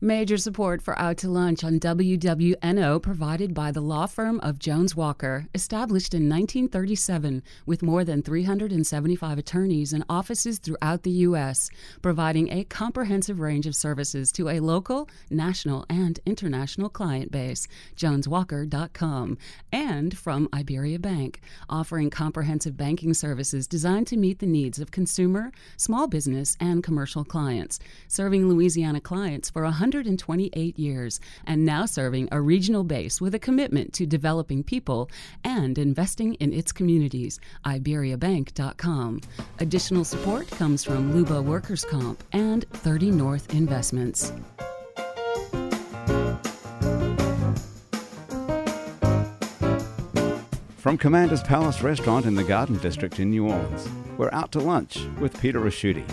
Major support for Out to Lunch on WWNO provided by the law firm of Jones Walker, established in 1937 with more than 375 attorneys and offices throughout the U.S., providing a comprehensive range of services to a local, national, and international client base. JonesWalker.com. And from Iberia Bank, offering comprehensive banking services designed to meet the needs of consumer, small business, and commercial clients, serving Louisiana clients for 100 128 years and now serving a regional base with a commitment to developing people and investing in its communities. IberiaBank.com. Additional support comes from Luba Workers Comp and 30 North Investments. From Commander's Palace Restaurant in the Garden District in New Orleans, we're out to lunch with Peter Ricchiuti.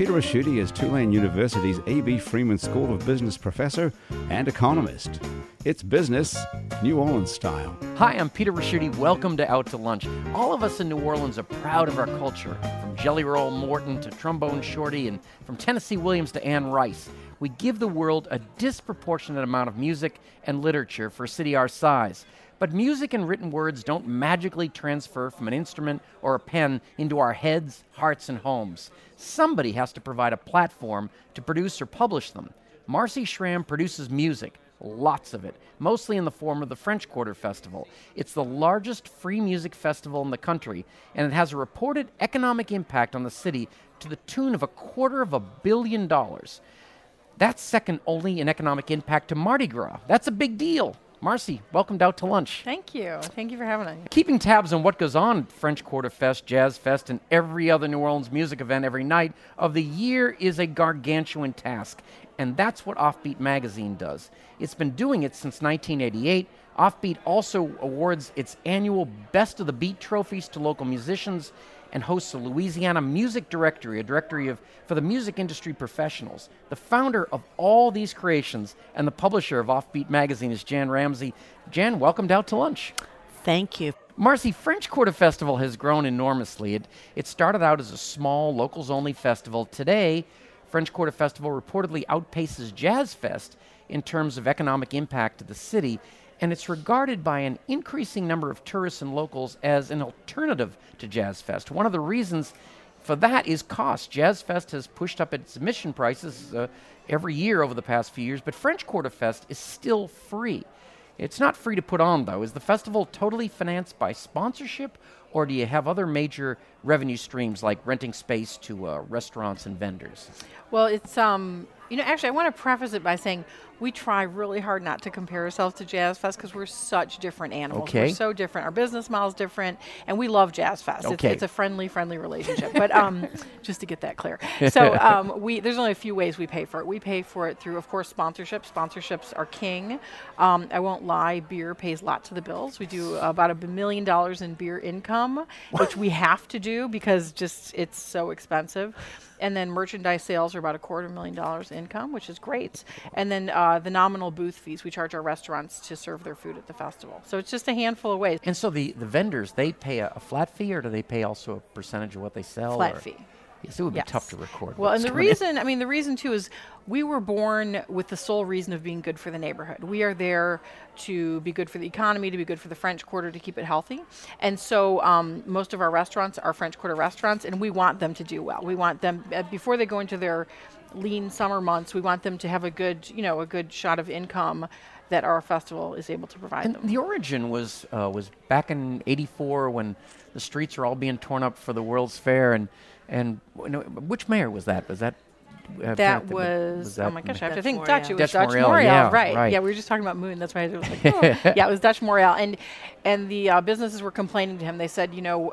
Peter Ricchiuti is Tulane University's A.B. Freeman School of Business professor and economist. It's business, New Orleans style. Hi, I'm Peter Ricchiuti. Welcome to Out to Lunch. All of us in New Orleans are proud of our culture, from Jelly Roll Morton to Trombone Shorty, and from Tennessee Williams to Anne Rice. We give the world a disproportionate amount of music and literature for a city our size. But music and written words don't magically transfer from an instrument or a pen into our heads, hearts, and homes. Somebody has to provide a platform to produce or publish them. Marcy Schramm produces music, lots of it, mostly in the form of the French Quarter Festival. It's the largest free music festival in the country, and it has a reported economic impact on the city to the tune of a quarter of a billion dollars. That's second only in economic impact to Mardi Gras. That's a big deal. Marcy, welcomed out to lunch. Thank you. Thank you for having me. Keeping tabs on what goes on at French Quarter Fest, Jazz Fest, and every other New Orleans music event every night of the year is a gargantuan task. And that's what Offbeat magazine does. It's been doing it since 1988. Offbeat also awards its annual Best of the Beat trophies to local musicians and hosts the Louisiana Music Directory, a directory of, for the music industry professionals. The founder of all these creations and the publisher of Offbeat magazine is Jan Ramsey. Jan, welcomed out to lunch. Thank you. Marcy, French Quarter Festival has grown enormously. It, it started out as a small, locals only festival. Today, French Quarter Festival reportedly outpaces Jazz Fest in terms of economic impact to the city and it's regarded by an increasing number of tourists and locals as an alternative to Jazz Fest. One of the reasons for that is cost. Jazz Fest has pushed up its admission prices uh, every year over the past few years, but French Quarter Fest is still free. It's not free to put on, though. Is the festival totally financed by sponsorship, or do you have other major revenue streams like renting space to uh, restaurants and vendors? Well, it's um, you know, actually, I want to preface it by saying we try really hard not to compare ourselves to Jazz Fest because we're such different animals. Okay. We're so different. Our business model is different, and we love Jazz Fest. Okay. It's, it's a friendly, friendly relationship. but um, just to get that clear, so um, we there's only a few ways we pay for it. We pay for it through, of course, sponsorships. Sponsorships are king. Um, I won't lie, beer pays lots of the bills. We do about a million dollars in beer income, which we have to do because just it's so expensive and then merchandise sales are about a quarter million dollars income, which is great. And then uh, the nominal booth fees we charge our restaurants to serve their food at the festival. So it's just a handful of ways. And so the, the vendors, they pay a, a flat fee or do they pay also a percentage of what they sell? Flat or? fee. Yes, it would yes. be tough to record. Well, and the reason, I mean, the reason too is we were born with the sole reason of being good for the neighborhood. We are there to be good for the economy, to be good for the French Quarter, to keep it healthy. And so um, most of our restaurants are French Quarter restaurants, and we want them to do well. We want them, uh, before they go into their lean summer months, we want them to have a good, you know, a good shot of income that our festival is able to provide and them. The origin was uh, was back in '84 when the streets were all being torn up for the World's Fair, and and you which mayor was that? Was that? Uh, that was, was that oh my gosh! I have to think Dutch. It was Dutch, Dutch Morial, yeah, right. right. Yeah, we were just talking about Moon. That's why I was like, oh. yeah, it was Dutch Morial, and and the uh, businesses were complaining to him. They said, you know,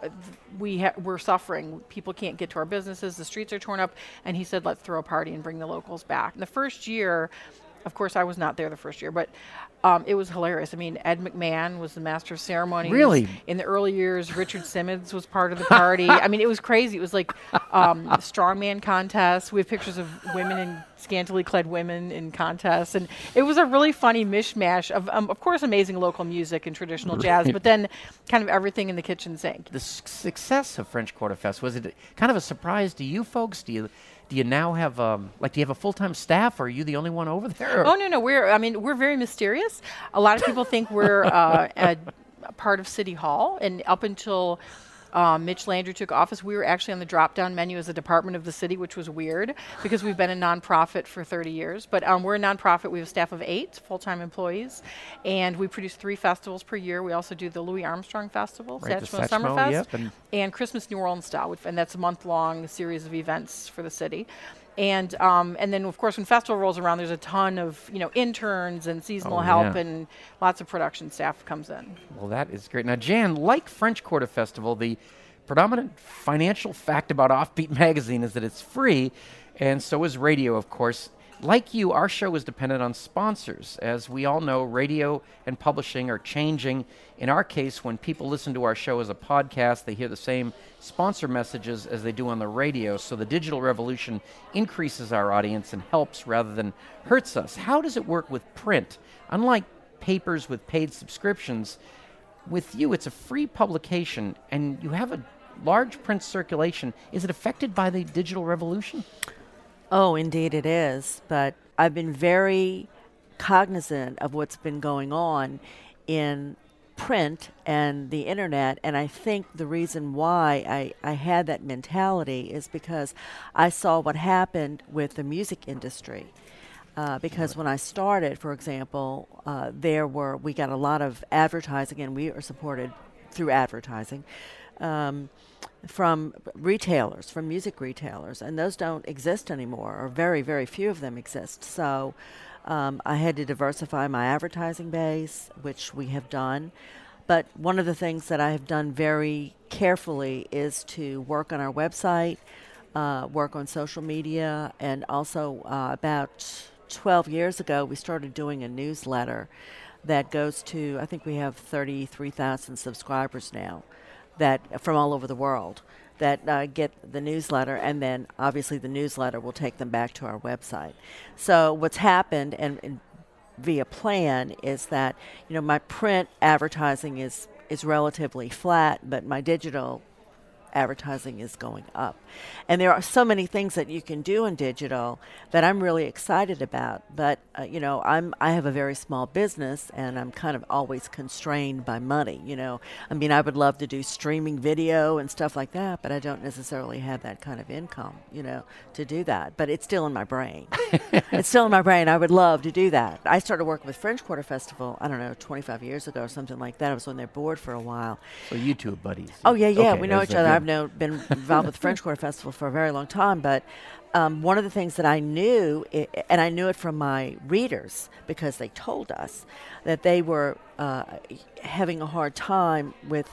we ha- we're suffering. People can't get to our businesses. The streets are torn up, and he said, let's throw a party and bring the locals back. And the first year, of course, I was not there the first year, but um, it was hilarious. I mean, Ed McMahon was the master of ceremonies. Really? In the early years, Richard Simmons was part of the party. I mean, it was crazy. It was like um, strongman contests. We have pictures of women in scantily clad women in contests, and it was a really funny mishmash of, um, of course, amazing local music and traditional right. jazz, but then kind of everything in the kitchen sink. The su- success of French Quarter Fest was it kind of a surprise to you folks? Do you Do you now have um, like do you have a full time staff, or are you the only one over there? Oh no, no, we're I mean we're very mysterious. A lot of people think we're uh, a, a part of City Hall, and up until um, Mitch Landrieu took office, we were actually on the drop down menu as a department of the city, which was weird because we've been a nonprofit for 30 years. But um, we're a nonprofit. We have a staff of eight full time employees, and we produce three festivals per year. We also do the Louis Armstrong Festival, Right, Satchmo Summerfest, yep, and- and Christmas New Orleans style, which- and that's a month long series of events for the city. And um, and then of course when festival rolls around, there's a ton of you know interns and seasonal Oh, help yeah. and lots of production staff comes in. Well, that is great. Now, Jan, like French Quarter Festival, the predominant financial fact about Offbeat Magazine is that it's free, and so is radio, of course. Like you, our show is dependent on sponsors. As we all know, radio and publishing are changing. In our case, when people listen to our show as a podcast, they hear the same sponsor messages as they do on the radio. So the digital revolution increases our audience and helps rather than hurts us. How does it work with print? Unlike papers with paid subscriptions, with you, it's a free publication and you have a large print circulation. Is it affected by the digital revolution? Oh, indeed it is. But I've been very cognizant of what's been going on in print and the internet. And I think the reason why I, I had that mentality is because I saw what happened with the music industry. Uh, because when I started, for example, uh, there were we got a lot of advertising, and we are supported through advertising um, from retailers, from music retailers, and those don't exist anymore, or very, very few of them exist. So um, I had to diversify my advertising base, which we have done. But one of the things that I have done very carefully is to work on our website, uh, work on social media, and also uh, about 12 years ago, we started doing a newsletter that goes to, I think we have 33,000 subscribers now that from all over the world that uh, get the newsletter, and then obviously the newsletter will take them back to our website. So what's happened, and, and via plan, is that you know my print advertising is is relatively flat, but my digital advertising is going up. And there are so many things that you can do in digital that I'm really excited about. But uh, you know, I'm I have a very small business and I'm kind of always constrained by money, you know. I mean, I would love to do streaming video and stuff like that, but I don't necessarily have that kind of income, you know, to do that. But it's still in my brain. it's still in my brain. I would love to do that. I started working with French Quarter Festival, I don't know, 25 years ago or something like that. I was on their board for a while. So you two buddies. Oh yeah, yeah. Okay, we know each other. I've know, been involved with French Quarter Festival for a very long time, but um, one of the things that I knew, i and I knew it from my readers because they told us that they were uh, having a hard time with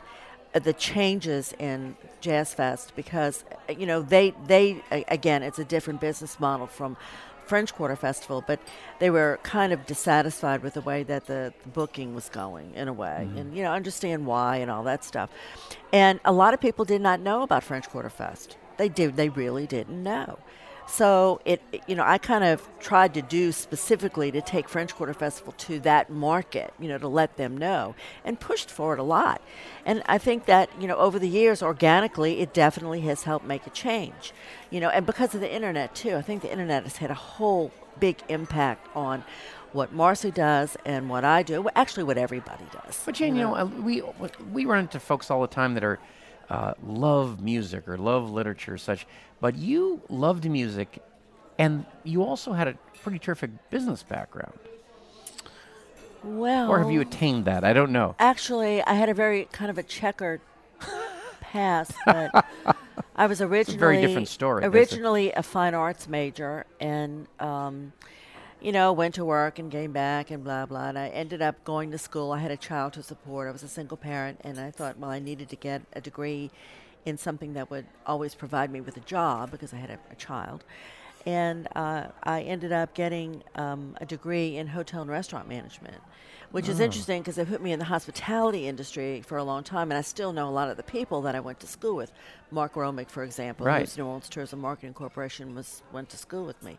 uh, the changes in Jazz Fest because uh, you know they they again it's a different business model from French Quarter Festival, but they were kind of dissatisfied with the way that the, the booking was going in a way, mm-hmm. and you know understand why and all that stuff. And a lot of people did not know about French Quarter Fest. They did. They really didn't know. So it, you know, I kind of tried to do specifically to take French Quarter Festival to that market, you know, to let them know, and pushed for it a lot. And I think that you know, over the years, organically, it definitely has helped make a change. You know, and because of the internet too, I think the internet has had a whole big impact on what Marcy does and what I do. Well, actually, what everybody does. But Jane, you know, uh, we we run into folks all the time that are uh, love music or love literature, or such. But you loved music, and you also had a pretty terrific business background. well, Or have you attained that? I don't know. Actually, I had a very kind of a checkered past, but I was originally a very different story. Originally a fine arts major, and um, you know, went to work and came back and blah blah. And I ended up going to school. I had a child to support. I was a single parent, and I thought, well, I needed to get a degree in something that would always provide me with a job because I had a, a child. And uh, I ended up getting um, a degree in hotel and restaurant management, which is interesting because it put me in the hospitality industry for a long time, and I still know a lot of the people that I went to school with. Mark Romig, for example, Right. who's New Orleans Tourism Marketing Corporation, was went to school with me,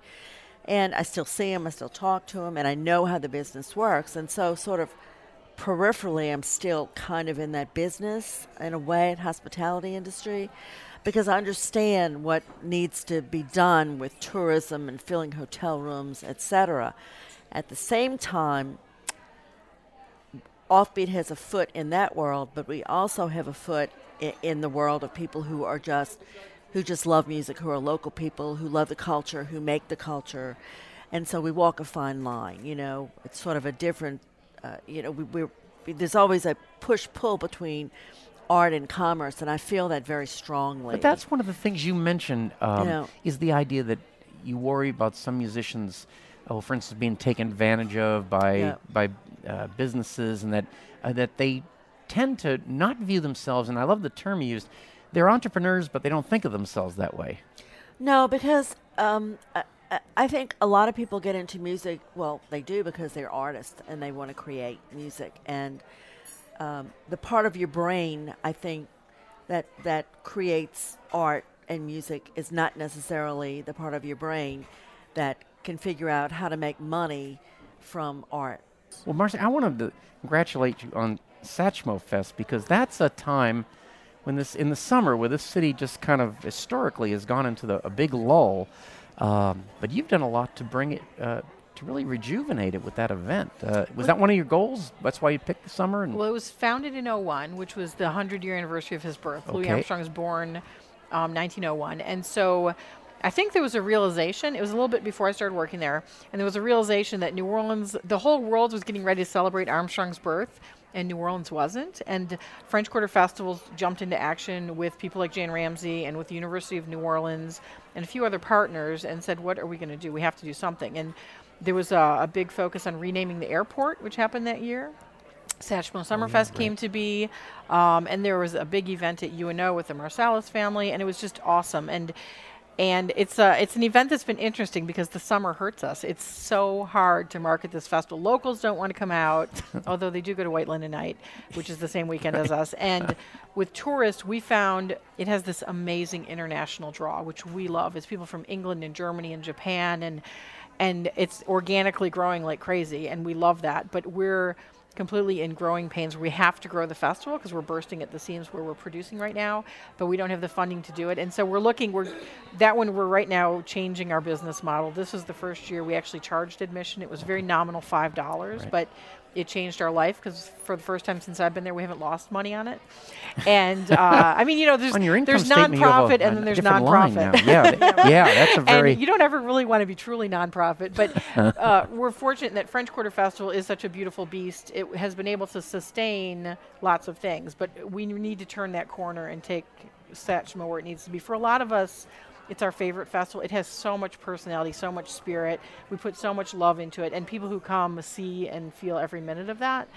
and I still see him, I still talk to him, and I know how the business works, and so sort of peripherally, I'm still kind of in that business in a way, in hospitality industry. because I understand what needs to be done with tourism and filling hotel rooms, etc. At the same time, Offbeat has a foot in that world, but we also have a foot in, the world of people who are just who just love music, who are local people, who love the culture, who make the culture, and so we walk a fine line. You know, it's sort of a different. Uh, you know, we, we're there's always a push pull between art and commerce, and I feel that very strongly. But that's one of the things you mentioned um, You know- is the idea that you worry about some musicians, oh, for instance, being taken advantage of by Yeah. by uh, businesses, and that uh, that they tend to not view themselves. And I love the term you used. They're entrepreneurs, but they don't think of themselves that way. No, because um, I, I- think a lot of people get into music. Well, they do because they're artists and they want to create music. And um, the part of your brain, I think, that that creates art and music is not necessarily the part of your brain that can figure out how to make money from art. Well, Marcy, I wanted to congratulate you on Satchmo Fest because that's a time when this in the summer where this city just kind of historically has gone into the, a big lull. Um, but you've done a lot to bring it uh, to really rejuvenate it with that event. Uh, was that one of your goals? That's why you picked the summer. And Well, it was founded in 01, which was the 100 year anniversary of his birth. Louis Armstrong was born um, 1901. And so I think there was a realization, it was a little bit before I started working there, and there was a realization that New Orleans, the whole world was getting ready to celebrate Armstrong's birth. And New Orleans wasn't. And French Quarter Festivals jumped into action with people like Jane Ramsey and with the University of New Orleans and a few other partners and said, What are we going to do? We have to do something. And there was a, a big focus on renaming the airport, which happened that year. Satchmo Summerfest came to be, um, and there was a big event at UNO with the Marsalis family, and it was just awesome. And and it's a, it's an event that's been interesting because the summer hurts us. It's so hard to market this festival. Locals don't want to come out, although they do go to White Linen Night, which is the same weekend as us. And with tourists, we found it has this amazing international draw, which we love. It's people from England and Germany and Japan, and and it's organically growing like crazy, and we love that. But we're completely in growing pains. We have to grow the festival because we're bursting at the seams where we're producing right now, but we don't have the funding to do it. And so we're looking. We're that one. We're right now changing our business model. This is the first year we actually charged admission. It was very nominal, five dollars, Right. but it changed our life because for the first time since I've been there, we haven't lost money on it. And uh, I mean, you know, there's there's you a- nonprofit and then there's nonprofit. Yeah, yeah, that's a very. And you don't ever really want to be truly nonprofit, but uh, we're fortunate that French Quarter Festival is such a beautiful beast. It has been able to sustain lots of things, but we need to turn that corner and take Satchmo where it needs to be. For a lot of us, it's our favorite festival. It has so much personality, so much spirit. We put so much love into it, and people who come see and feel every minute of that.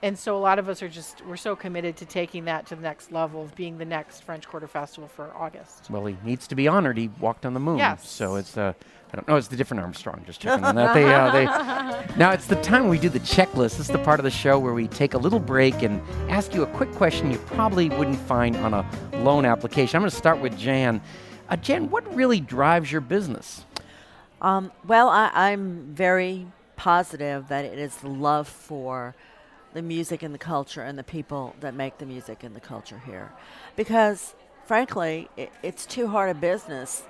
And so a lot of us are just we're so committed to taking that to the next level of being the next French Quarter Festival for August. well, he needs to be honored. He walked on the moon. Yes. So it's uh, I don't know. It's the different Armstrong. Just checking on that. They, uh, they. Now it's the time we do the checklist. This is the part of the show where we take a little break and ask you a quick question you probably wouldn't find on a loan application. I'm going to start with Jan. Uh, Jan, what really drives your business? Um, well, I, I'm very positive that it is the love for the music and the culture and the people that make the music and the culture here. Because, frankly, it, it's too hard a business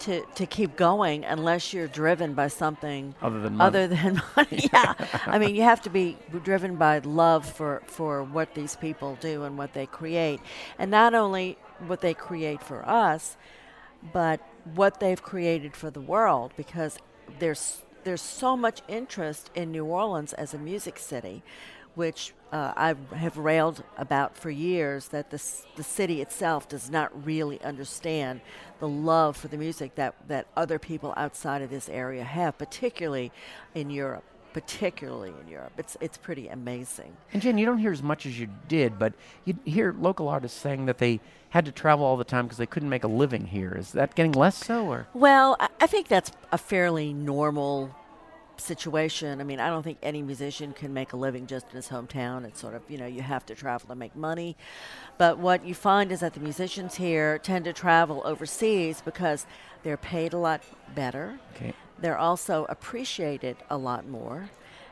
to, to keep going unless you're driven by something Other than money. other than money. yeah. I mean, you have to be driven by love for, for what these people do and what they create. And not only what they create for us, but what they've created for the world because there's there's so much interest in New Orleans as a music city, which uh, I have railed about for years that the the city itself does not really understand the love for the music that that other people outside of this area have, particularly in Europe. Particularly in Europe, it's it's pretty amazing. And Jen, you don't hear as much as you did, but you hear local artists saying that they had to travel all the time because they couldn't make a living here. Is that getting less so, or Well, I, I think that's a fairly normal situation. I mean, I don't think any musician can make a living just in his hometown. It's sort of, you know, you have to travel to make money. But what you find is that the musicians here tend to travel overseas because they're paid a lot better. okay? They're also appreciated a lot more.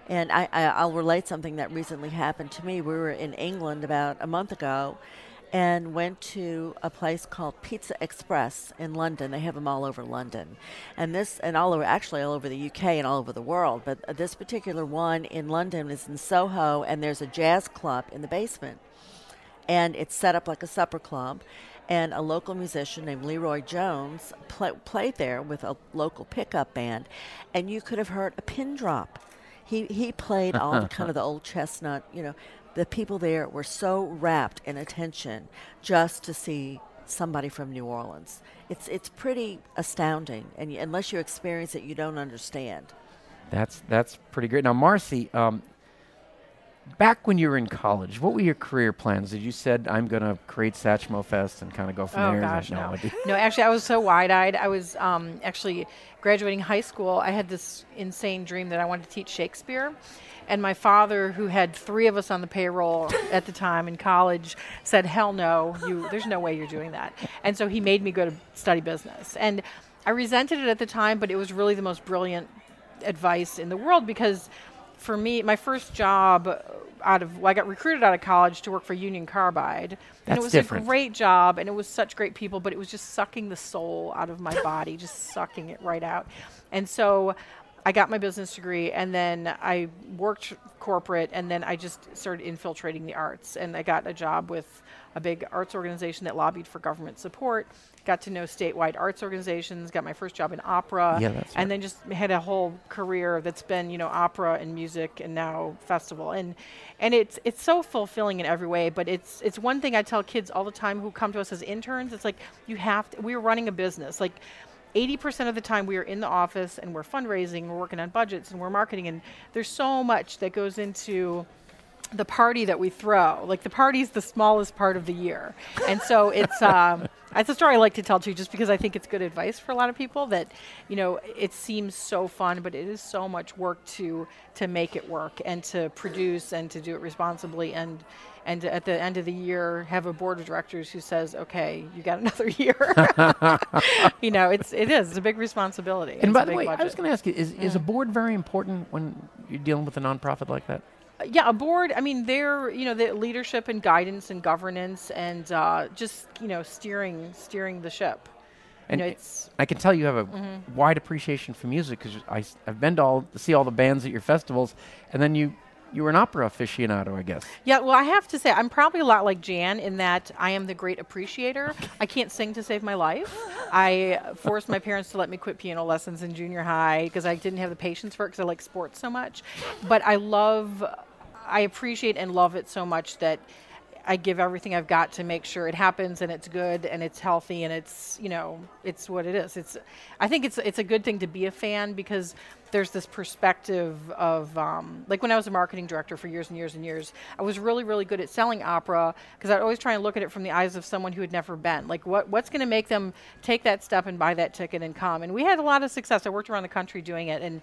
And I, I, I'll relate something that recently happened to me. We were in England about a month ago, and went to a place called Pizza Express in London. They have them all over London, and this and all over actually all over the UK and all over the world. But this particular one in London is in Soho, and there's a jazz club in the basement, and it's set up like a supper club. And a local musician named Leroy Jones pl- played there with a local pickup band, and you could have heard a pin drop. He he played all the kind of the old chestnut, you know, the people there were so wrapped in attention just to see somebody from New Orleans. It's it's pretty astounding, and y- unless you experience it, you don't understand. That's that's pretty great. Now, Marcy, um, back when you were in college, what were your career plans? Did you said I'm going to create Satchmo Fest and kind of go from Oh there? gosh, that- no. No, actually, I was so wide-eyed. I was um, actually graduating high school. I had this insane dream that I wanted to teach Shakespeare, and my father, who had three of us on the payroll at the time in college, said, "Hell no, you. There's no way you're doing that." And so he made me go to study business, and I resented it at the time, but it was really the most brilliant advice in the world because for me, my first job uh, out of well, I got recruited out of college to work for Union Carbide, and it was different. a great job, and it was such great people, but it was just sucking the soul out of my body, just sucking it right out. And so, I got my business degree, and then I worked corporate, and then I just started infiltrating the arts, and I got a job with a big arts organization that lobbied for government support. Got to know statewide arts organizations. Got my first job in opera, Yeah, that's right. and then just had a whole career that's been you know opera and music and now festival and and it's it's so fulfilling in every way but it's it's one thing i tell kids all the time who come to us as interns it's like you have to we're running a business like 80% of the time we are in the office and we're fundraising we're working on budgets and we're marketing and there's so much that goes into the party that we throw. Like the party's the smallest part of the year, and so it's um, it's a story I like to tell too, just because I think it's good advice for a lot of people. That you know it seems so fun, but it is so much work to to make it work and to produce and to do it responsibly and. And at the end of the year, have a board of directors who says, "Okay, you got another year." you know, it's it is it's a big responsibility. And by the way, I was going to ask you: Is is a board very important when you're dealing with a nonprofit like that? Yeah, a board. I mean, they're you know the leadership and guidance and governance and uh, just you know steering steering the ship. And you know, i- it's I can tell you have a wide appreciation for music because I've been to all to see all the bands at your festivals, and then you you were an opera aficionado, I guess. yeah. Well, I have to say, I'm probably a lot like Jan in that I am the great appreciator. I can't sing to save my life. I forced my parents to let me quit piano lessons in junior high because I didn't have the patience for it because I like sports so much. But I love, I appreciate and love it so much that. I give everything I've got to make sure it happens and it's good and it's healthy and it's you know it's what it is. It's I think it's it's a good thing to be a fan because there's this perspective of um, like when I was a marketing director for years and years and years, I was really really good at selling opera because I'd always try and look at it from the eyes of someone who had never been. Like what what's going to make them take that step and buy that ticket and come. And we had a lot of success. I worked around the country doing it and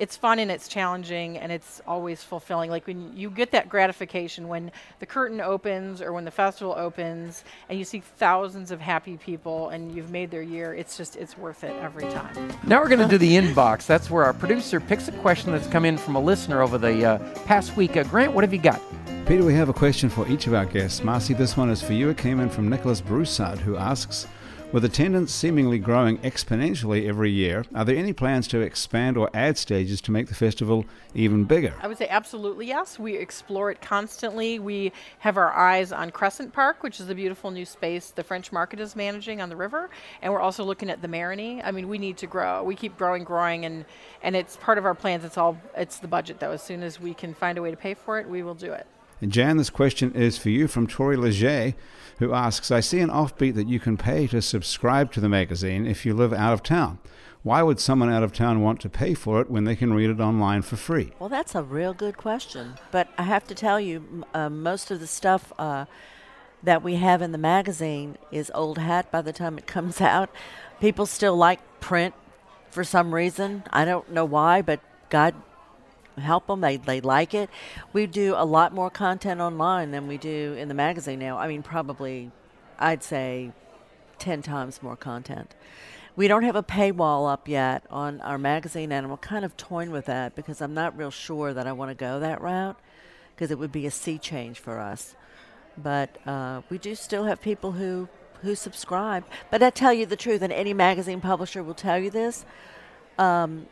it's fun and it's challenging and it's always fulfilling. Like when you get that gratification when the curtain opens or when the festival opens and you see thousands of happy people and you've made their year, it's just it's worth it every time. Now we're going to do the inbox. That's where our producer picks a question that's come in from a listener over the uh, past week. Uh, Grant, what have you got? Peter, we have a question for each of our guests. Marcy, this one is for you. It came in from Nicholas Broussard, who asks With attendance seemingly growing exponentially every year, are there any plans to expand or add stages to make the festival even bigger? I would say absolutely yes. We explore it constantly. We have our eyes on Crescent Park, which is a beautiful new space the French Market is managing on the river, and we're also looking at the Marigny. I mean, we need to grow. We keep growing, growing, and and it's part of our plans. It's all it's the budget though. As soon as we can find a way to pay for it, we will do it. Jan, this question is for you from Tori Leger, who asks I see an offbeat that you can pay to subscribe to the magazine if you live out of town. Why would someone out of town want to pay for it when they can read it online for free? Well, that's a real good question. But I have to tell you, uh, most of the stuff uh, that we have in the magazine is old hat by the time it comes out. People still like print for some reason. I don't know why, but God help them. They, they like it. We do a lot more content online than we do in the magazine now. I mean, probably, I'd say 10 times more content. We don't have a paywall up yet on our magazine, and I'm kind of toying with that because I'm not real sure that I want to go that route because it would be a sea change for us. but uh, we do still have people who who subscribe. But I tell you the truth, and any magazine publisher will tell you this. Um,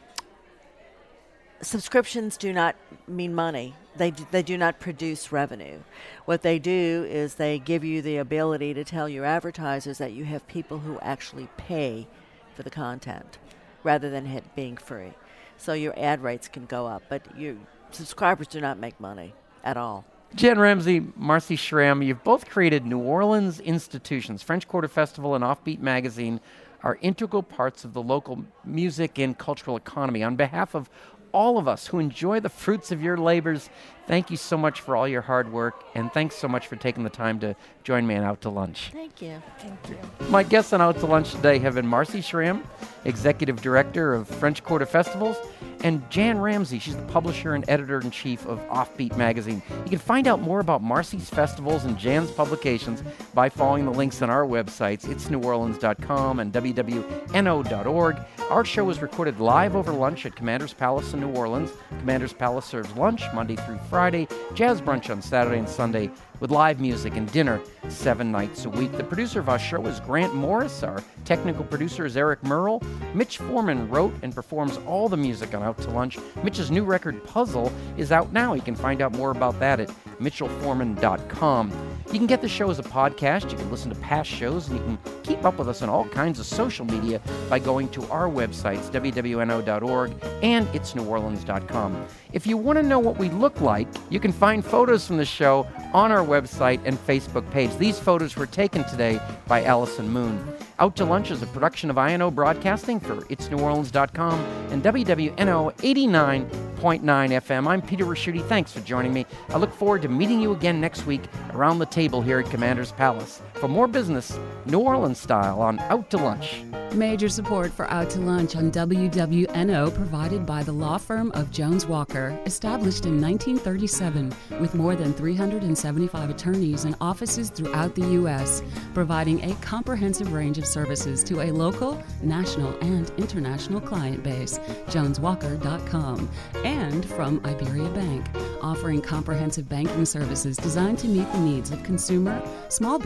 subscriptions do not mean money. They do, they do not produce revenue. What they do is they give you the ability to tell your advertisers that you have people who actually pay for the content rather than it being free. So your ad rates can go up, but your subscribers do not make money at all. Jen Ramsey, Marcy Schramm, you've both created New Orleans institutions. French Quarter Festival and Offbeat Magazine are integral parts of the local music and cultural economy. On behalf of all of us who enjoy the fruits of your labors. Thank you so much for all your hard work, and thanks so much for taking the time to join me on Out to Lunch. Thank you. Thank you. My guests on Out to Lunch today have been Marcy Schramm, Executive Director of French Quarter Festivals, and Jan Ramsey. She's the publisher and editor in chief of Offbeat Magazine. You can find out more about Marcy's festivals and Jan's publications by following the links on our websites, itsneworleans.com and wwno.org. Our show was recorded live over lunch at Commander's Palace in New Orleans. Commander's Palace serves lunch Monday through Friday, jazz brunch on Saturday and Sunday, with live music and dinner seven nights a week. The producer of our show is Grant Morris. Our technical producer is Eric Merle. Mitch Foreman wrote and performs all the music on Out to Lunch. Mitch's new record, Puzzle, is out now. You can find out more about that at mitchellforeman.com. You can get the show as a podcast. You can listen to past shows, and you can keep up with us on all kinds of social media by going to our websites, wwno.org and itsneworleans.com. If you want to know what we look like, you can find photos from the show on our website and Facebook page. These photos were taken today by Allison Moon. Out to Lunch is a production of INO Broadcasting for itsneworleans.com and WWNO 89.9 FM. I'm Peter Ricchiuti. Thanks for joining me. I look forward to meeting you again next week around the table here at Commander's Palace for more business, New Orleans style, on Out to Lunch. Major support for Out to Lunch on WWNO provided by the law firm of Jones Walker, established in 1937 with more than 375 attorneys and offices throughout the U.S., providing a comprehensive range of services to a local, national, and international client base. JonesWalker.com. And from Iberia Bank, offering comprehensive banking services designed to meet the needs of consumer, small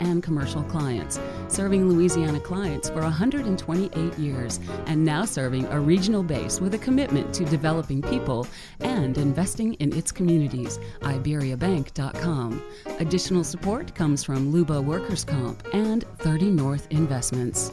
and commercial clients, serving Louisiana clients for 128 years and now serving a regional base with a commitment to developing people and investing in its communities. IberiaBank.com. Additional support comes from Luba Workers Comp and 30 North Investments.